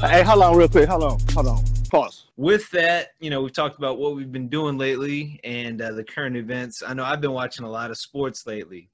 Hey, hold on, real quick. Hold on, hold on. Pause. With that, you know, we've talked about what we've been doing lately and uh, the current events. I know I've been watching a lot of sports lately.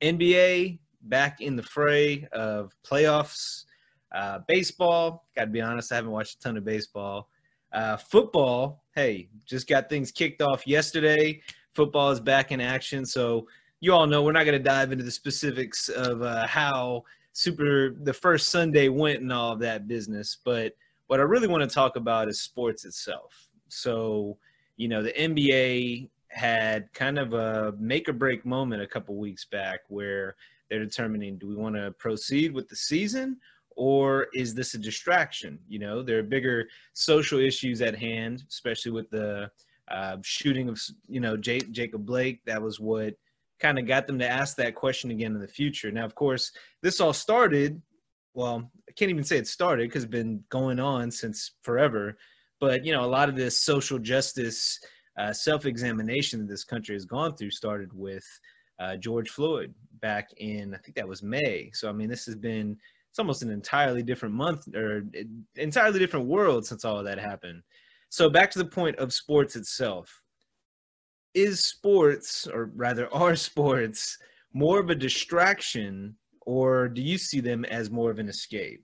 NBA back in the fray of playoffs. Uh, baseball, got to be honest, I haven't watched a ton of baseball. Uh, football, hey, just got things kicked off yesterday. Football is back in action. So you all know we're not going to dive into the specifics of uh, how super the first Sunday went and all of that business. But what I really want to talk about is sports itself. So, you know, the NBA had kind of a make or break moment a couple weeks back where they're determining do we want to proceed with the season or is this a distraction? You know, there are bigger social issues at hand, especially with the uh, shooting of, you know, J- Jacob Blake. That was what kind of got them to ask that question again in the future. Now, of course, this all started. Well, I can't even say it started because it's been going on since forever. But you know, a lot of this social justice uh, self-examination that this country has gone through started with uh, George Floyd back in I think that was May. So I mean, this has been it's almost an entirely different month or entirely different world since all of that happened. So back to the point of sports itself is sports, or rather, are sports more of a distraction, or do you see them as more of an escape?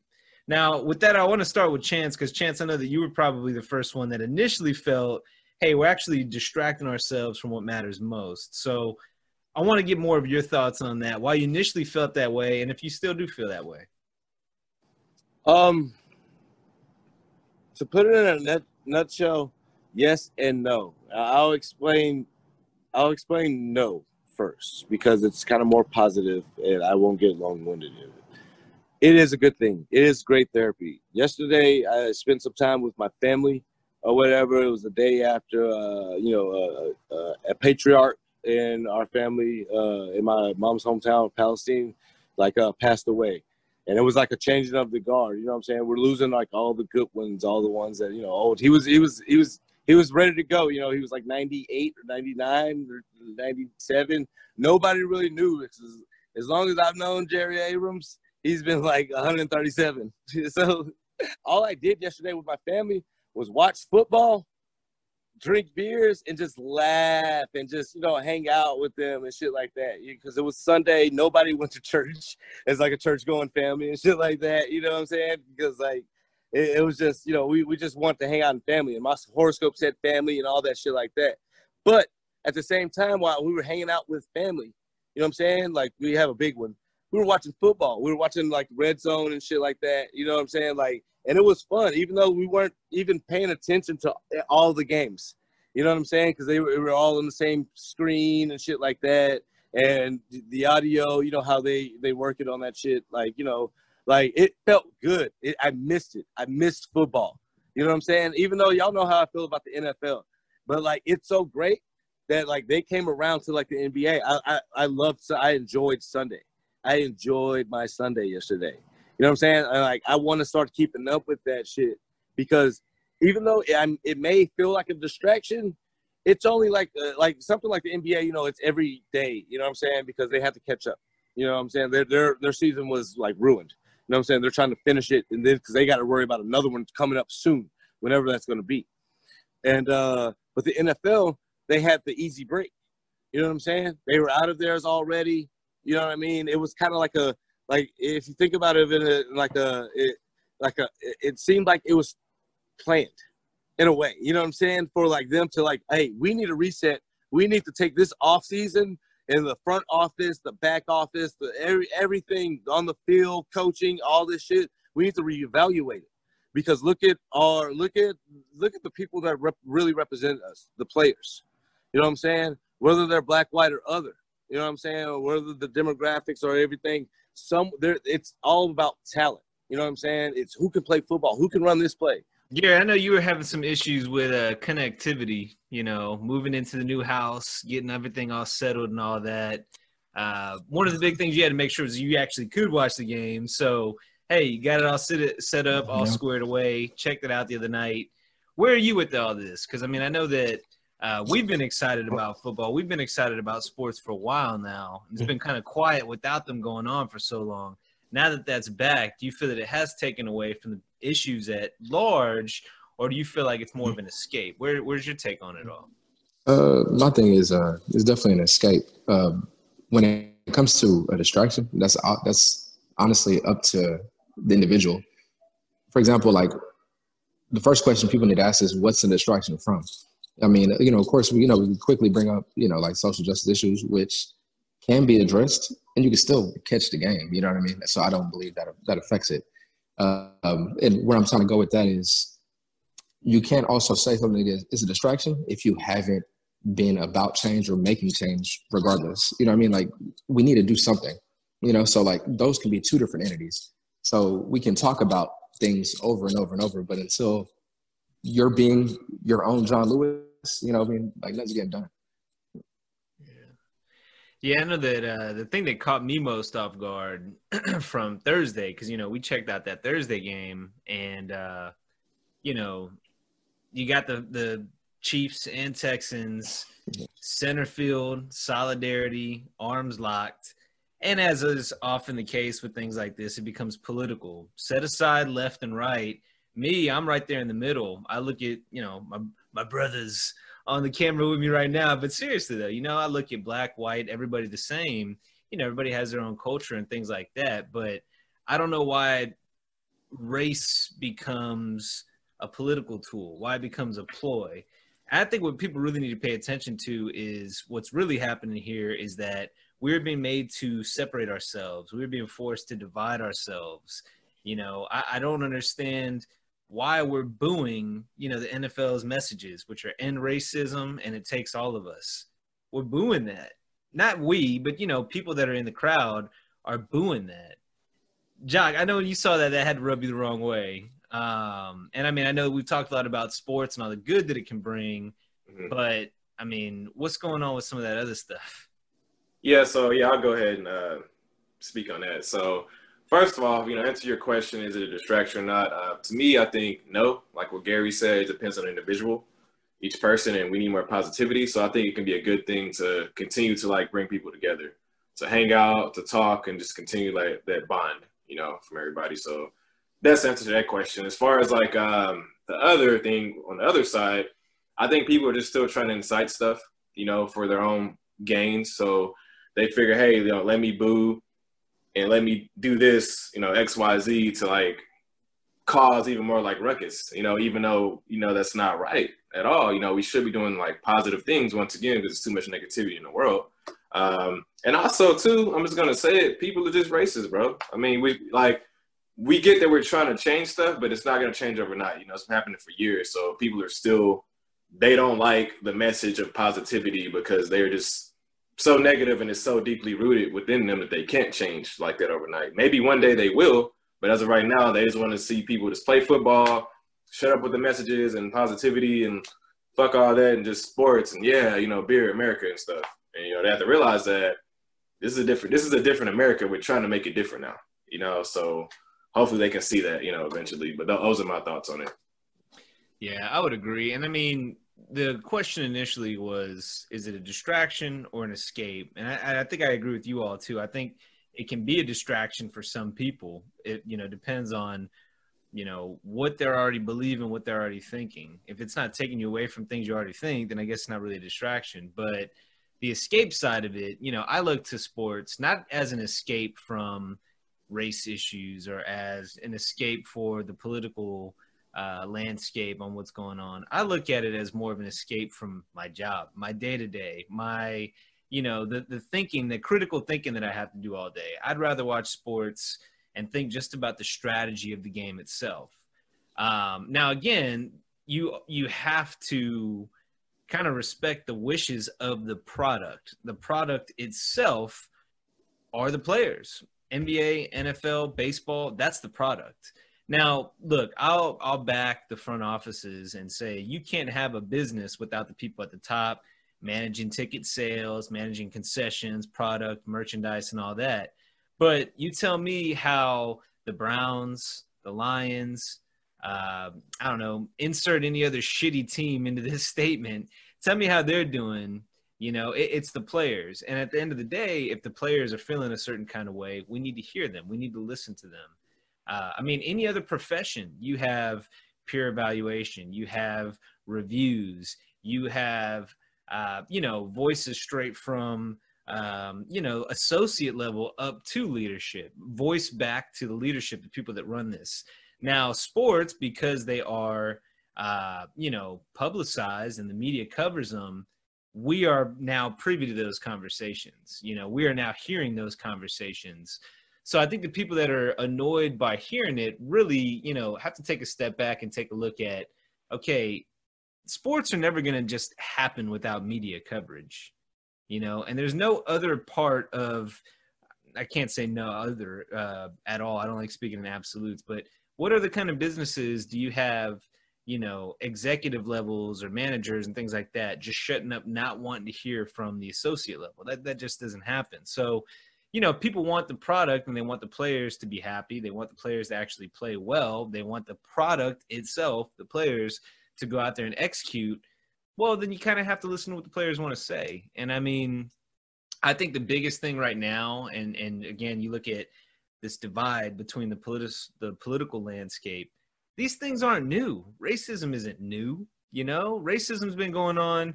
Now, with that, I want to start with Chance because Chance, I know that you were probably the first one that initially felt, hey, we're actually distracting ourselves from what matters most. So I want to get more of your thoughts on that. Why you initially felt that way, and if you still do feel that way. Um, to put it in a nutshell, yes and no. I'll explain I'll explain no first because it's kind of more positive and I won't get long winded it. Is a good thing. It is great therapy. Yesterday, I spent some time with my family or whatever. It was the day after, uh, you know, uh, uh, a patriarch in our family, uh, in my mom's hometown, Palestine, like uh, passed away. And it was like a changing of the guard. You know what I'm saying? We're losing like all the good ones, all the ones that you know. Old. He was, he was, he was he was ready to go. You know, he was like 98 or 99 or 97. Nobody really knew. As long as I've known Jerry Abrams, he's been like 137. so all I did yesterday with my family was watch football, drink beers, and just laugh and just, you know, hang out with them and shit like that. Because it was Sunday. Nobody went to church. It's like a church going family and shit like that. You know what I'm saying? Because, like, it, it was just you know we, we just want to hang out in family and my horoscope said family and all that shit like that. But at the same time while we were hanging out with family you know what i'm saying? Like we have a big one. We were watching football. We were watching like red zone and shit like that you know what i'm saying? Like and it was fun even though we weren't even paying attention to all the games you know what i'm saying? Because they were, were all on the same screen and shit like that and the audio you know how they they work it on that shit like you know like it felt good. It, I missed it. I missed football. You know what I'm saying? Even though y'all know how I feel about the NFL, but like it's so great that like they came around to like the NBA. I I, I loved. I enjoyed Sunday. I enjoyed my Sunday yesterday. You know what I'm saying? I, like I want to start keeping up with that shit because even though it, it may feel like a distraction, it's only like uh, like something like the NBA. You know, it's every day. You know what I'm saying? Because they have to catch up. You know what I'm saying? Their their their season was like ruined know what I'm saying? They're trying to finish it, and then because they got to worry about another one coming up soon, whenever that's going to be. And uh, but the NFL, they had the easy break. You know what I'm saying? They were out of theirs already. You know what I mean? It was kind of like a like if you think about it a, like a it, like a it seemed like it was planned in a way. You know what I'm saying? For like them to like, hey, we need a reset. We need to take this off season in the front office, the back office, the every, everything on the field, coaching, all this shit. We need to reevaluate it because look at our look at look at the people that rep, really represent us, the players. You know what I'm saying? Whether they're black, white, or other. You know what I'm saying? Or whether the demographics or everything. Some there, it's all about talent. You know what I'm saying? It's who can play football, who can run this play, yeah, I know you were having some issues with uh, connectivity. You know, moving into the new house, getting everything all settled and all that. Uh, one of the big things you had to make sure was you actually could watch the game. So, hey, you got it all set, set up, all yeah. squared away. Checked it out the other night. Where are you with all this? Because I mean, I know that uh, we've been excited about football. We've been excited about sports for a while now. It's been kind of quiet without them going on for so long. Now that that's back, do you feel that it has taken away from the issues at large, or do you feel like it's more of an escape? Where, where's your take on it all? Uh, my thing is, uh, is definitely an escape. Um, when it comes to a distraction, that's uh, that's honestly up to the individual. For example, like the first question people need to ask is, "What's the distraction from?" I mean, you know, of course, we you know we quickly bring up you know like social justice issues, which can be addressed, and you can still catch the game. You know what I mean? So I don't believe that that affects it. Um, and where I'm trying to go with that is, you can't also say something is, is a distraction if you haven't been about change or making change, regardless. You know what I mean? Like we need to do something. You know, so like those can be two different entities. So we can talk about things over and over and over, but until you're being your own John Lewis, you know, I mean, like nothing's getting done. Yeah, I know that uh, the thing that caught me most off guard from Thursday, because you know we checked out that Thursday game, and uh, you know you got the the Chiefs and Texans center field solidarity, arms locked, and as is often the case with things like this, it becomes political. Set aside left and right. Me, I'm right there in the middle. I look at you know my my brothers on the camera with me right now. But seriously though, you know, I look at black, white, everybody the same. You know, everybody has their own culture and things like that. But I don't know why race becomes a political tool, why it becomes a ploy. I think what people really need to pay attention to is what's really happening here is that we're being made to separate ourselves. We're being forced to divide ourselves. You know, I, I don't understand why we're booing, you know, the NFL's messages, which are end racism and it takes all of us. We're booing that. Not we, but you know, people that are in the crowd are booing that. Jock, I know you saw that that had to rub you the wrong way. Um, and I mean, I know we've talked a lot about sports and all the good that it can bring, mm-hmm. but I mean, what's going on with some of that other stuff? Yeah, so yeah, I'll go ahead and uh, speak on that. So First of all, you know, answer your question: Is it a distraction or not? Uh, to me, I think no. Like what Gary said, it depends on the individual, each person, and we need more positivity. So I think it can be a good thing to continue to like bring people together, to hang out, to talk, and just continue like that bond, you know, from everybody. So that's the answer to that question. As far as like um, the other thing on the other side, I think people are just still trying to incite stuff, you know, for their own gains. So they figure, hey, you know, let me boo and let me do this, you know, X, Y, Z to like cause even more like ruckus, you know, even though, you know, that's not right at all. You know, we should be doing like positive things once again because there's too much negativity in the world. Um, and also too, I'm just gonna say it, people are just racist, bro. I mean, we like we get that we're trying to change stuff, but it's not gonna change overnight. You know, it's been happening for years. So people are still they don't like the message of positivity because they're just so negative and it's so deeply rooted within them that they can't change like that overnight. Maybe one day they will, but as of right now, they just want to see people just play football, shut up with the messages and positivity and fuck all that and just sports and yeah, you know, beer America and stuff. And you know, they have to realize that this is a different this is a different America. We're trying to make it different now. You know, so hopefully they can see that, you know, eventually. But those are my thoughts on it. Yeah, I would agree. And I mean, the question initially was is it a distraction or an escape? And I, I, think i agree with you all too. I think it can be a distraction for some people. It you know depends on you know what they're already believing what they're already thinking. If it's not taking you away from things you already think then i guess it's not really a distraction. But the escape side of it you know i look to sports not as an escape from race issues or as an escape for the political uh, landscape on what's going on. I look at it as more of an escape from my job, my day to day, my, you know, the, the thinking, the critical thinking that I have to do all day. I'd rather watch sports and think just about the strategy of the game itself. Um, now, again, you you have to kind of respect the wishes of the product. The product itself are the players. NBA, NFL, baseball, that's the product. Now, look, I'll I'll back the front offices and say you can't have a business without the people at the top managing ticket sales, managing concessions, product, merchandise, and all that. But you tell me how the Browns, the Lions, uh, I don't know, insert any other shitty team into this statement. Tell me how they're doing, You know, it, it's the players. And at the end of the day, if the players are feeling a certain kind of way, we need to hear them. We need to listen to them. Uh, I mean, any other profession, you have peer evaluation, you have reviews, you have, uh, you know, voices straight from, um, you know, associate level up to leadership, voice back to the leadership, the people that run this. Now, sports, because they are, uh, you know, publicized and the media covers them, we are now privy to those conversations. You know, we are now hearing those conversations. So I think the people that are annoyed by hearing it really, you know, have to take a step back and take a look at, okay, sports are never going to just happen without media coverage, you know, and there's no other part of, I can't say no other uh, at all. I don't like speaking in absolutes, but what other kind of businesses do you have you know, executive levels or managers and things like that just shutting up, not wanting to hear from the associate level. That that just doesn't happen. So, you know, people want the product and they want the players to be happy. They want the players to actually play well. They want the product itself, the players, to go out there and execute. Well, then you kind of have to listen to what the players want to say. And I mean, I think the biggest thing right now, and and again, you look at this divide between the political the political landscape these things aren't new. Racism isn't new. You know, racism's been going on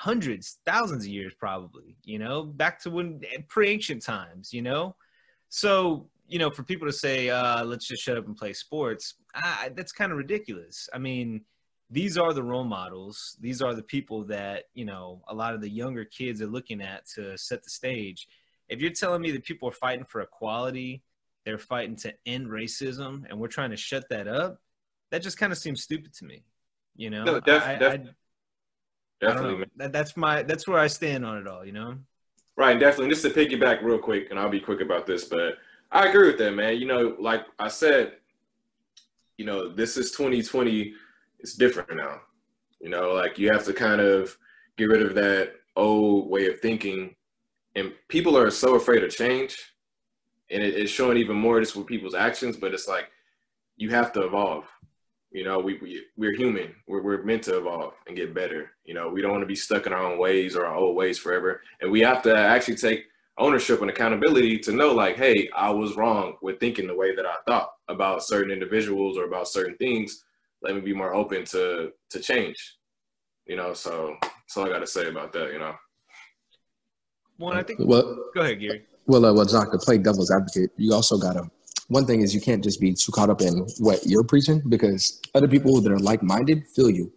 hundreds, thousands of years, probably. You know, back to when pre-ancient times. You know, so you know, for people to say, uh, "Let's just shut up and play sports," that's kind of ridiculous. I mean, these are the role models. These are the people that you know a lot of the younger kids are looking at to set the stage. If you're telling me that people are fighting for equality, they're fighting to end racism, and we're trying to shut that up, that just kind of seems stupid to me. You know, no, def- I, def- I, definitely. That, that's my that's where I stand on it all. You know, right? Definitely. Just to piggyback real quick, and I'll be quick about this, but I agree with that, man. You know, like I said, you know, this is 2020. It's different now. You know, like you have to kind of get rid of that old way of thinking, and people are so afraid of change, and it, it's showing even more just with people's actions. But it's like you have to evolve you know, we, we we're human. We're we're meant to evolve and get better. You know, we don't want to be stuck in our own ways or our old ways forever. And we have to actually take ownership and accountability to know, like, hey, I was wrong with thinking the way that I thought about certain individuals or about certain things. Let me be more open to to change. You know, so that's all I got to say about that. You know. Well, I think. Well, go ahead, Gary. Well, uh, well, Jock, to play devil's advocate, you also got to one thing is you can't just be too caught up in what you're preaching because other people that are like-minded feel you.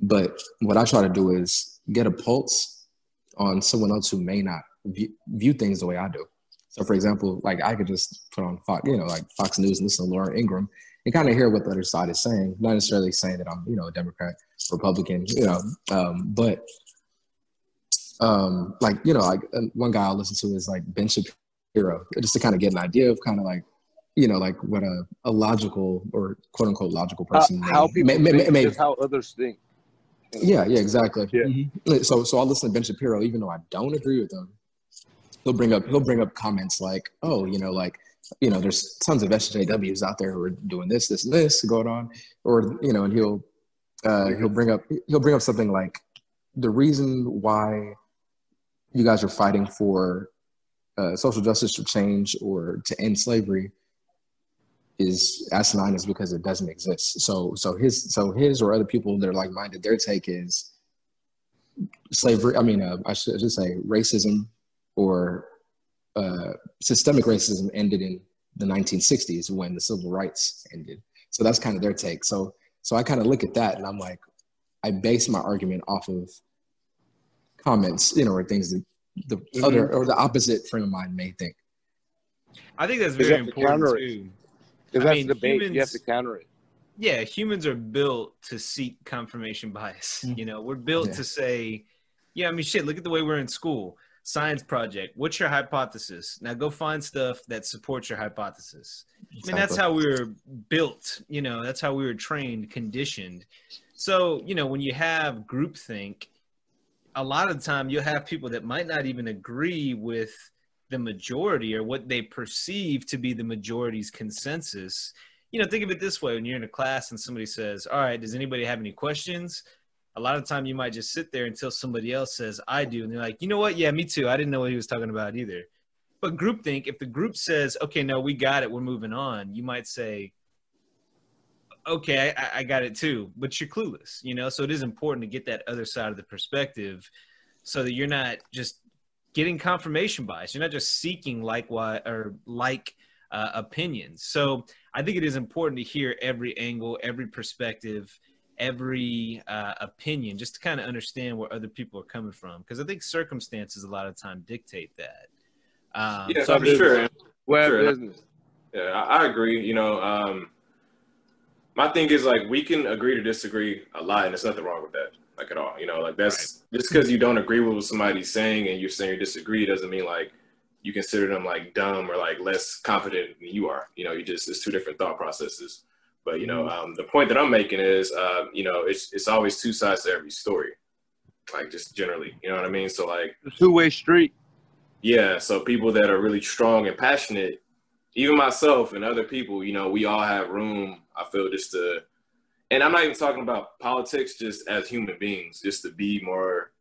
But what I try to do is get a pulse on someone else who may not view, view things the way I do. So, for example, like I could just put on Fox, you know, like Fox News and listen to Laura Ingraham and kind of hear what the other side is saying. Not necessarily saying that I'm, you know, a Democrat, Republican, you know, um, but um, like you know, like uh, one guy I listen to is like Ben Shapiro, just to kind of get an idea of kind of like you know, like what a, a logical or quote unquote logical person how, how people may, think may, may, how others think. Yeah, yeah, exactly. Yeah. Mm-hmm. So, so I'll listen to Ben Shapiro, even though I don't agree with him. He'll bring up he'll bring up comments like, oh, you know, like you know, there's tons of SJWs out there who are doing this, this, and this going on, or you know, and he'll uh, he'll bring up he'll bring up something like the reason why you guys are fighting for uh, social justice to change or to end slavery is asinine is because it doesn't exist. So so his so his or other people that are like minded, their take is slavery. I mean, uh, I, should, I should say racism or uh, systemic racism ended in the 1960s when the civil rights ended. So that's kind of their take. So so I kind of look at that and I'm like, I base my argument off of comments, you know, or things that the mm-hmm. other or the opposite frame of mind may think. I think that's very important too. Because that's mean, debate. Humans, you have to counter it. Yeah, humans are built to seek confirmation bias. Mm-hmm. You know, we're built yeah. to say, yeah, I mean, shit, look at the way we're in school. Science project. What's your hypothesis? Now go find stuff that supports your hypothesis. I mean, that's how we were built. You know, that's how we were trained, conditioned. So, you know, when you have groupthink, a lot of the time you'll have people that might not even agree with – the majority or what they perceive to be the majority's consensus. You know, think of it this way when you're in a class and somebody says, All right, does anybody have any questions? a lot of time you might just sit there until somebody else says I do, and they're like, you know what? Yeah, me too. I didn't know what he was talking about either. But groupthink, if the group says, okay, no, we got it, we're moving on, you might say, okay, I, I got it too, but you're clueless, you know. So it is important to get that other side of the perspective, so that you're not just getting confirmation bias. You're not just seeking like or like uh, opinions. So I think it is important to hear every angle, every perspective, every uh, opinion, just to kind of understand where other people are coming from. Because I think circumstances a lot of time dictate that. Um, yeah, so for sure. Well, sure. business. Yeah, I, I, agree. You know, um, my thing is like we can agree to disagree a lot, and there's nothing wrong with that, like at all. You know, like that's right. just because you don't agree with what somebody's saying and you're saying you disagree doesn't mean like you consider them like dumb or like less confident than you are. You know, you just it's two different thought processes. But you know, mm-hmm. um, the point that I'm making is, uh, you know, it's it's always two sides to every story, like just generally. You know what I mean? So like two way street. Yeah. So people that are really strong and passionate, even myself and other people, you know, we all have room. I feel just to, and I'm not even talking about politics, just as human beings, just to be more,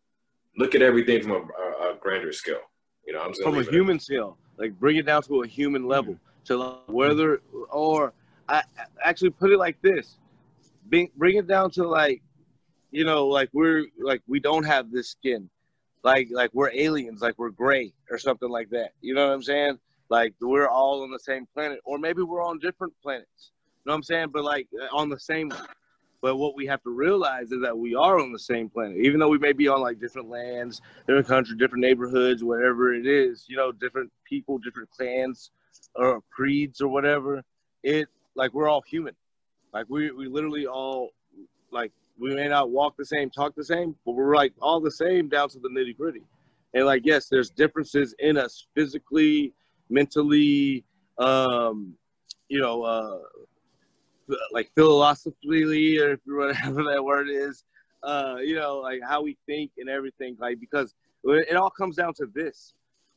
look at everything from a, a, grander scale. You know, I'm from a human scale, like bring it down to a human level. Mm-hmm. So like whether or I actually put it like this, bring bring it down to like, you know, like we're like we don't have this skin, like like we're aliens, like we're gray or something like that. You know what I'm saying? Like we're all on the same planet, or maybe we're on different planets. Know what I'm saying? But like on the same. But what we have to realize is that we are on the same planet, even though we may be on like different lands, different countries, different neighborhoods, whatever it is, you know, different people, different clans or creeds or whatever. It like we're all human. Like we we literally all like we may not walk the same, talk the same, but we're like all the same down to the nitty gritty. And like yes, there's differences in us physically, mentally, um, you know, uh, like philosophically or whatever that word is, uh, you know, like how we think and everything, like because it all comes down to this.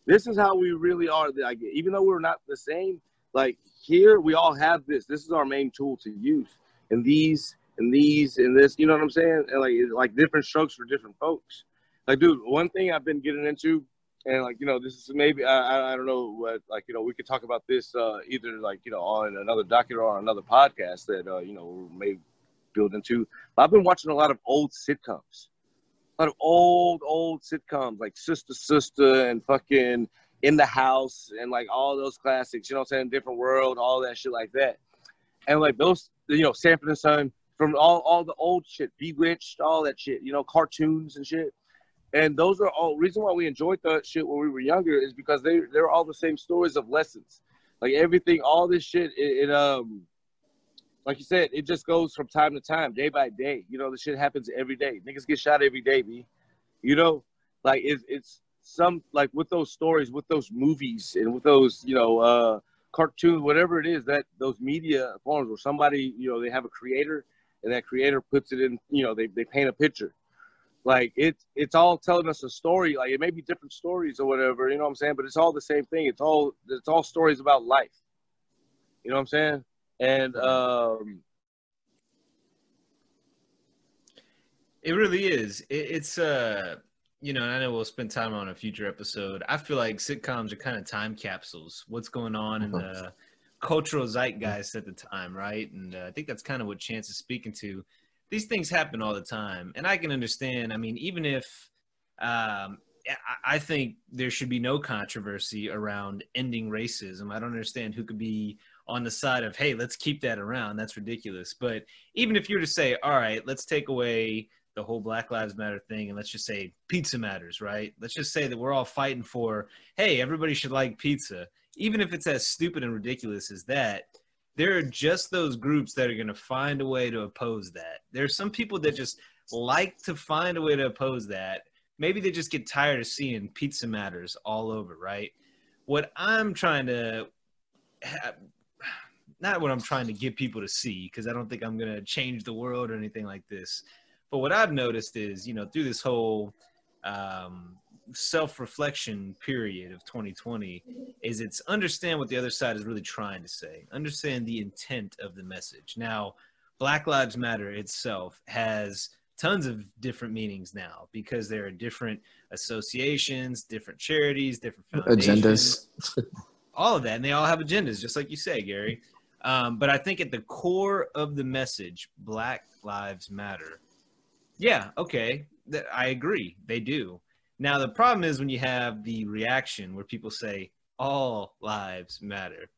This is how we really are. Like even though we're not the same, like here we all have this. This is our main tool to use, and these and these and this. You know what I'm saying? And like like different strokes for different folks. Like, dude, one thing I've been getting into and like you know this is maybe I, I don't know what like you know we could talk about this uh, either like you know on another document or on another podcast that uh, you know may build into. But I've been watching a lot of old sitcoms, a lot of old old sitcoms like Sister Sister and fucking In the House and like all those classics. You know what I'm saying? Different World, all that shit like that. And like those, you know, Sanford and Son from all all the old shit, Bewitched, all that shit. You know, cartoons and shit and those are all reason why we enjoyed that shit when we were younger is because they they're all the same stories of lessons. Like everything, all this shit, it, it um, like you said, it just goes from time to time, day by day. You know, the shit happens every day. Niggas get shot every day, b. You know, like it's it's some like with those stories, with those movies, and with those you know uh cartoons, whatever it is that those media forms where somebody you know they have a creator and that creator puts it in you know they they paint a picture like it's it's all telling us a story. Like it may be different stories or whatever you know what i'm saying? But it's all the same thing. It's all it's all stories about life. You know what i'm saying? And um it really is. It, it's uh you know and i know we'll spend time on a future episode. I feel like sitcoms are kind of time capsules. What's going on in the cultural zeitgeist at the time right? And uh, i think that's kind of what chance is speaking to these things happen all the time, and I can understand. I mean, even if um, I think there should be no controversy around ending racism. I don't understand who could be on the side of, hey, let's keep that around. That's ridiculous. But even if you were to say, all right, let's take away the whole Black Lives Matter thing and let's just say pizza matters, right? Let's just say that we're all fighting for, hey, everybody should like pizza. Even if it's as stupid and ridiculous as that, there are just those groups that are going to find a way to oppose that. There are some people that just like to find a way to oppose that. Maybe they just get tired of seeing pizza matters all over, right? What I'm trying to not what I'm trying to get people to see because I don't think I'm going to change the world or anything like this. But what I've noticed is, you know, through this whole um, self-reflection period of 2020 is it's understand what the other side is really trying to say understand the intent of the message now black lives matter itself has tons of different meanings now because there are different associations, different charities, different agendas, all of that, and they all have agendas, just like you say, Gary. Um, but I think at the core of the message, Black Lives Matter. Yeah, okay, I agree, they do. Now the problem is when you have the reaction where people say all lives matter.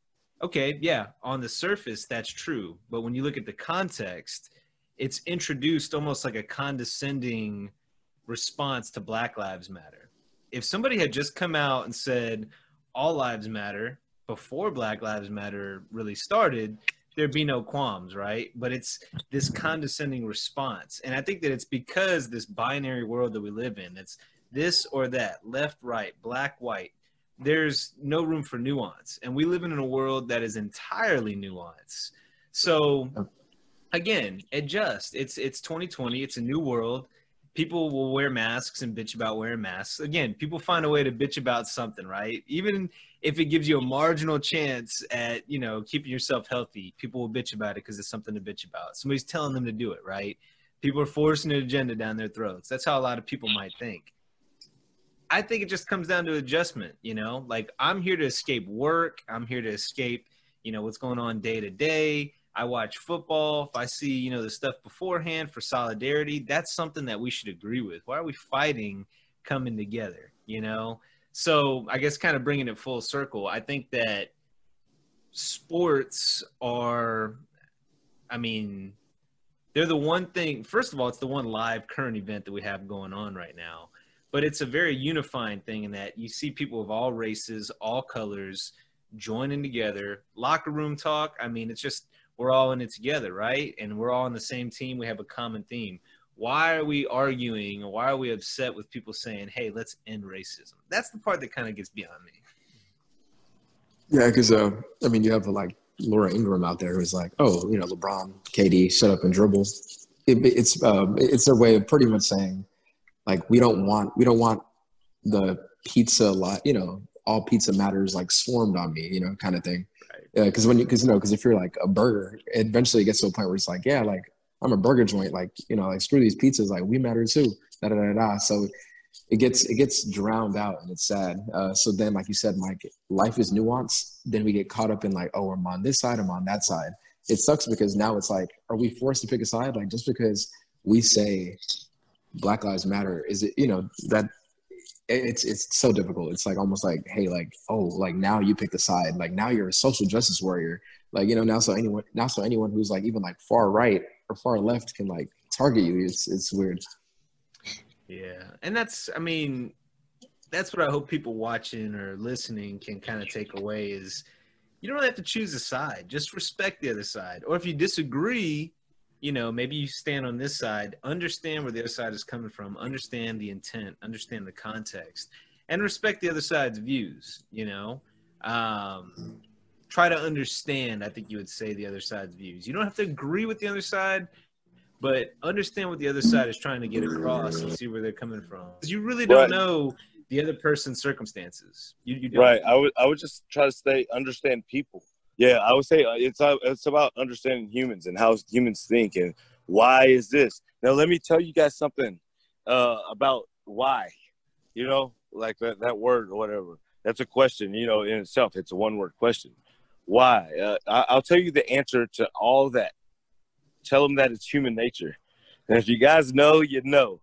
Okay, yeah, on the surface that's true, but when you look at the context, it's introduced almost like a condescending response to Black Lives Matter. If somebody had just come out and said all lives matter before Black Lives Matter really started, there'd be no qualms, right? But it's this condescending response. And I think that it's because this binary world that we live in, it's this or that, left, right, black, white. There's no room for nuance. And we live in a world that is entirely nuance. So again, adjust. It's it's 2020, it's a new world. People will wear masks and bitch about wearing masks. Again, people find a way to bitch about something, right? Even if it gives you a marginal chance at, you know, keeping yourself healthy, people will bitch about it because it's something to bitch about. Somebody's telling them to do it, right? People are forcing an agenda down their throats. That's how a lot of people might think. I think it just comes down to adjustment, you know? Like I'm here to escape work, I'm here to escape, you know, what's going on day to day. I watch football. If I see, you know, the stuff beforehand for solidarity, that's something that we should agree with. Why are we fighting coming together, you know? So, I guess kind of bringing it full circle, I think that sports are I mean, they're the one thing, first of all, it's the one live current event that we have going on right now but it's a very unifying thing in that you see people of all races, all colors joining together. Locker room talk, I mean, it's just we're all in it together, right? And we're all on the same team. We have a common theme. Why are we arguing why are we upset with people saying, hey, let's end racism? That's the part that kind of gets beyond me. Yeah, because, uh, I mean, you have like Laura Ingraham out there who's like, oh, you know, LeBron, KD, shut up and dribble. It, it's, um, it's their way of pretty much saying, like we don't want we don't want the pizza lot you know all pizza matters like swarmed on me you know kind of thing. Because right. when you because you know because if you're like a burger eventually it eventually gets to a point where it's like yeah like i'm a burger joint like you know like screw these pizzas like we matter too da da da da so it gets it gets drowned out and it's sad. Uh, so then like you said mike life is nuance then we get caught up in like oh i'm on this side i'm on that side. It sucks because now it's like are we forced to pick a side? Like just because we say Black Lives Matter is it you know that it's it's so difficult. It's like almost like hey like oh like now you pick the side like now you're a social justice warrior like you know now so anyone now so anyone who's like even like far right or far left can like target you. It's it's weird. Yeah, and that's I mean that's what I hope people watching or listening can kind of take away is you don't really have to choose a side. Just respect the other side. Or if you disagree, you know, maybe you stand on this side, understand where the other side is coming from, understand the intent, understand the context, and respect the other side's views, you know. Um, try to understand, I think you would say, the other side's views. You don't have to agree with the other side, but understand what the other side is trying to get across and see where they're coming from. You really don't right. know the other person's circumstances. You, you right. I would, I would just try to stay, understand people yeah, I would say uh, it's uh, it's about understanding humans and how humans think and why is this. Now, let me tell you guys something uh, about why. You know, like that that word or whatever. That's a question. You know, in itself, it's a one word question. Why? Uh, I, I'll tell you the answer to all that. Tell them that it's human nature. And if you guys know, you know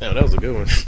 Yeah, that was a good one.